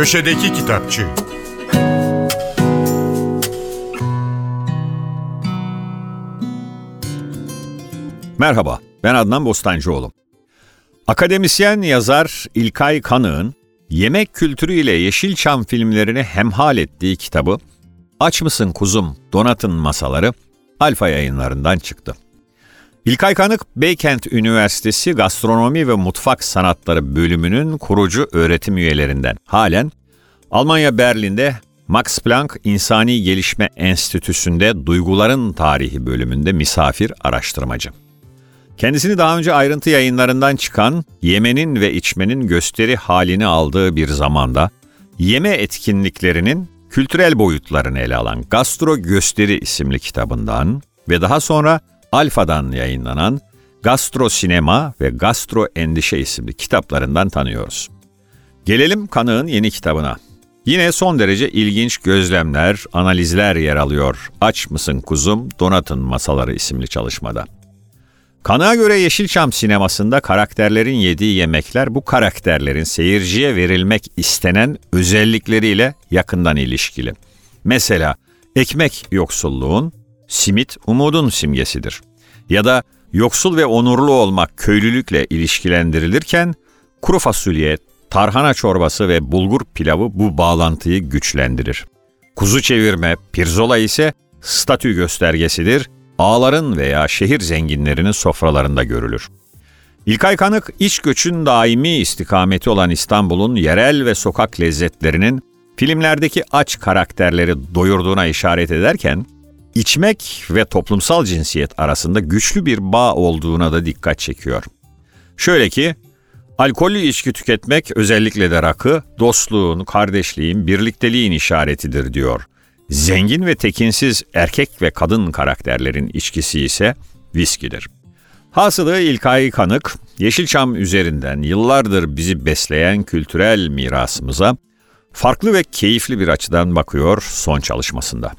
Köşedeki Kitapçı Merhaba, ben Adnan Bostancıoğlu. Akademisyen yazar İlkay Kanık'ın yemek kültürüyle Yeşilçam filmlerini hemhal ettiği kitabı Aç mısın kuzum, Donat'ın masaları Alfa yayınlarından çıktı. İlkay Kanık, Beykent Üniversitesi Gastronomi ve Mutfak Sanatları bölümünün kurucu öğretim üyelerinden. Halen Almanya Berlin'de Max Planck İnsani Gelişme Enstitüsü'nde Duyguların Tarihi bölümünde misafir araştırmacı. Kendisini daha önce ayrıntı yayınlarından çıkan Yemenin ve içmenin gösteri halini aldığı bir zamanda yeme etkinliklerinin kültürel boyutlarını ele alan Gastro Gösteri isimli kitabından ve daha sonra Alfa'dan yayınlanan Gastro Sinema ve Gastro Endişe isimli kitaplarından tanıyoruz. Gelelim Kanık'ın yeni kitabına. Yine son derece ilginç gözlemler, analizler yer alıyor. Aç mısın kuzum, Donat'ın Masaları isimli çalışmada. Kanığa göre Yeşilçam sinemasında karakterlerin yediği yemekler bu karakterlerin seyirciye verilmek istenen özellikleriyle yakından ilişkili. Mesela ekmek yoksulluğun, simit umudun simgesidir. Ya da yoksul ve onurlu olmak köylülükle ilişkilendirilirken kuru fasulye, tarhana çorbası ve bulgur pilavı bu bağlantıyı güçlendirir. Kuzu çevirme, pirzola ise statü göstergesidir, ağların veya şehir zenginlerinin sofralarında görülür. İlkay Kanık, iç göçün daimi istikameti olan İstanbul'un yerel ve sokak lezzetlerinin filmlerdeki aç karakterleri doyurduğuna işaret ederken, içmek ve toplumsal cinsiyet arasında güçlü bir bağ olduğuna da dikkat çekiyor. Şöyle ki, alkollü içki tüketmek özellikle de rakı, dostluğun, kardeşliğin, birlikteliğin işaretidir diyor. Zengin ve tekinsiz erkek ve kadın karakterlerin içkisi ise viskidir. Hasılı İlkay Kanık, Yeşilçam üzerinden yıllardır bizi besleyen kültürel mirasımıza farklı ve keyifli bir açıdan bakıyor son çalışmasında.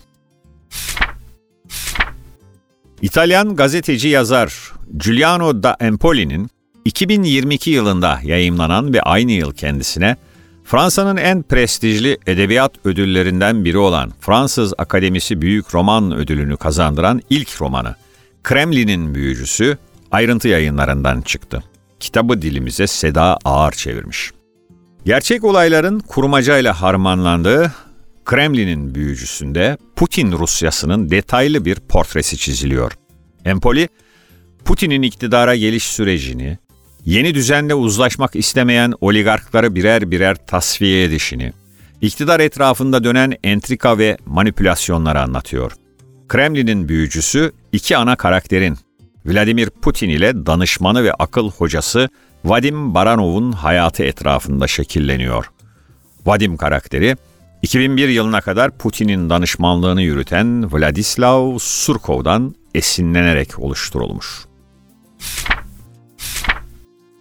İtalyan gazeteci yazar Giuliano da Empoli'nin 2022 yılında yayımlanan ve aynı yıl kendisine Fransa'nın en prestijli edebiyat ödüllerinden biri olan Fransız Akademisi Büyük Roman Ödülünü kazandıran ilk romanı Kremlin'in Büyücüsü ayrıntı yayınlarından çıktı. Kitabı dilimize Seda Ağır çevirmiş. Gerçek olayların kurmacayla harmanlandığı Kremlin'in büyücüsünde Putin Rusyası'nın detaylı bir portresi çiziliyor. Empoli, Putin'in iktidara geliş sürecini, yeni düzenle uzlaşmak istemeyen oligarkları birer birer tasfiye edişini, iktidar etrafında dönen entrika ve manipülasyonları anlatıyor. Kremlin'in büyücüsü iki ana karakterin Vladimir Putin ile danışmanı ve akıl hocası Vadim Baranov'un hayatı etrafında şekilleniyor. Vadim karakteri 2001 yılına kadar Putin'in danışmanlığını yürüten Vladislav Surkov'dan esinlenerek oluşturulmuş.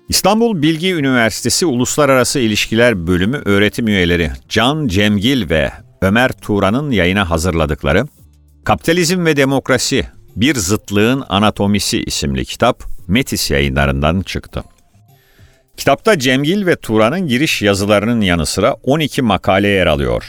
İstanbul Bilgi Üniversitesi Uluslararası İlişkiler Bölümü öğretim üyeleri Can Cemgil ve Ömer Turan'ın yayına hazırladıkları Kapitalizm ve Demokrasi Bir Zıtlığın Anatomisi isimli kitap Metis yayınlarından çıktı. Kitapta Cemgil ve Turan'ın giriş yazılarının yanı sıra 12 makale yer alıyor.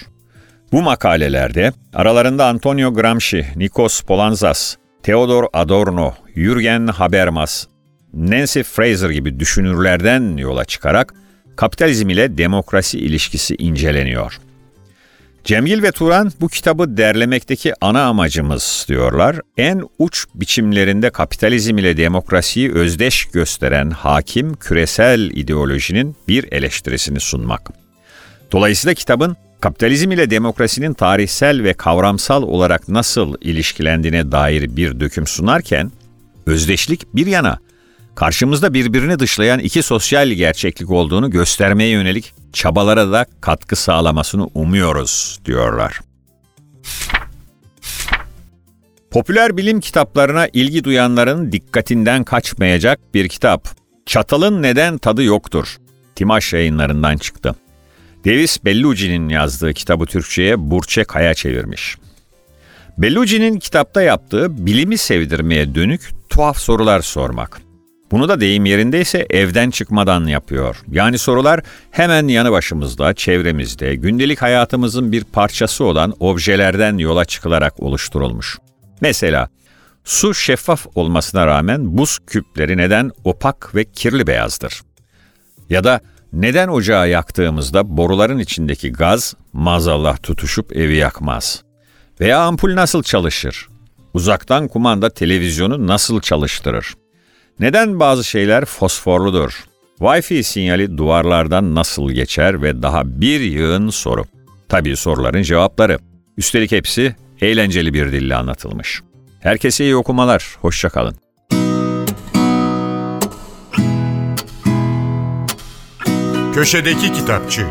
Bu makalelerde aralarında Antonio Gramsci, Nikos Polanzas, Theodor Adorno, Jürgen Habermas, Nancy Fraser gibi düşünürlerden yola çıkarak kapitalizm ile demokrasi ilişkisi inceleniyor. Cemgil ve Turan bu kitabı derlemekteki ana amacımız diyorlar. En uç biçimlerinde kapitalizm ile demokrasiyi özdeş gösteren hakim küresel ideolojinin bir eleştirisini sunmak. Dolayısıyla kitabın kapitalizm ile demokrasinin tarihsel ve kavramsal olarak nasıl ilişkilendiğine dair bir döküm sunarken, özdeşlik bir yana karşımızda birbirini dışlayan iki sosyal gerçeklik olduğunu göstermeye yönelik çabalara da katkı sağlamasını umuyoruz diyorlar. Popüler bilim kitaplarına ilgi duyanların dikkatinden kaçmayacak bir kitap. Çatalın Neden Tadı Yoktur. Timaş yayınlarından çıktı. Davis Bellucci'nin yazdığı kitabı Türkçe'ye Burçe Kaya çevirmiş. Bellucci'nin kitapta yaptığı bilimi sevdirmeye dönük tuhaf sorular sormak. Bunu da deyim yerindeyse evden çıkmadan yapıyor. Yani sorular hemen yanı başımızda, çevremizde, gündelik hayatımızın bir parçası olan objelerden yola çıkılarak oluşturulmuş. Mesela su şeffaf olmasına rağmen buz küpleri neden opak ve kirli beyazdır? Ya da neden ocağı yaktığımızda boruların içindeki gaz mazallah tutuşup evi yakmaz? Veya ampul nasıl çalışır? Uzaktan kumanda televizyonu nasıl çalıştırır? Neden bazı şeyler fosforludur? Wi-Fi sinyali duvarlardan nasıl geçer ve daha bir yığın soru. Tabii soruların cevapları. Üstelik hepsi eğlenceli bir dille anlatılmış. Herkese iyi okumalar, hoşçakalın. Köşedeki Kitapçı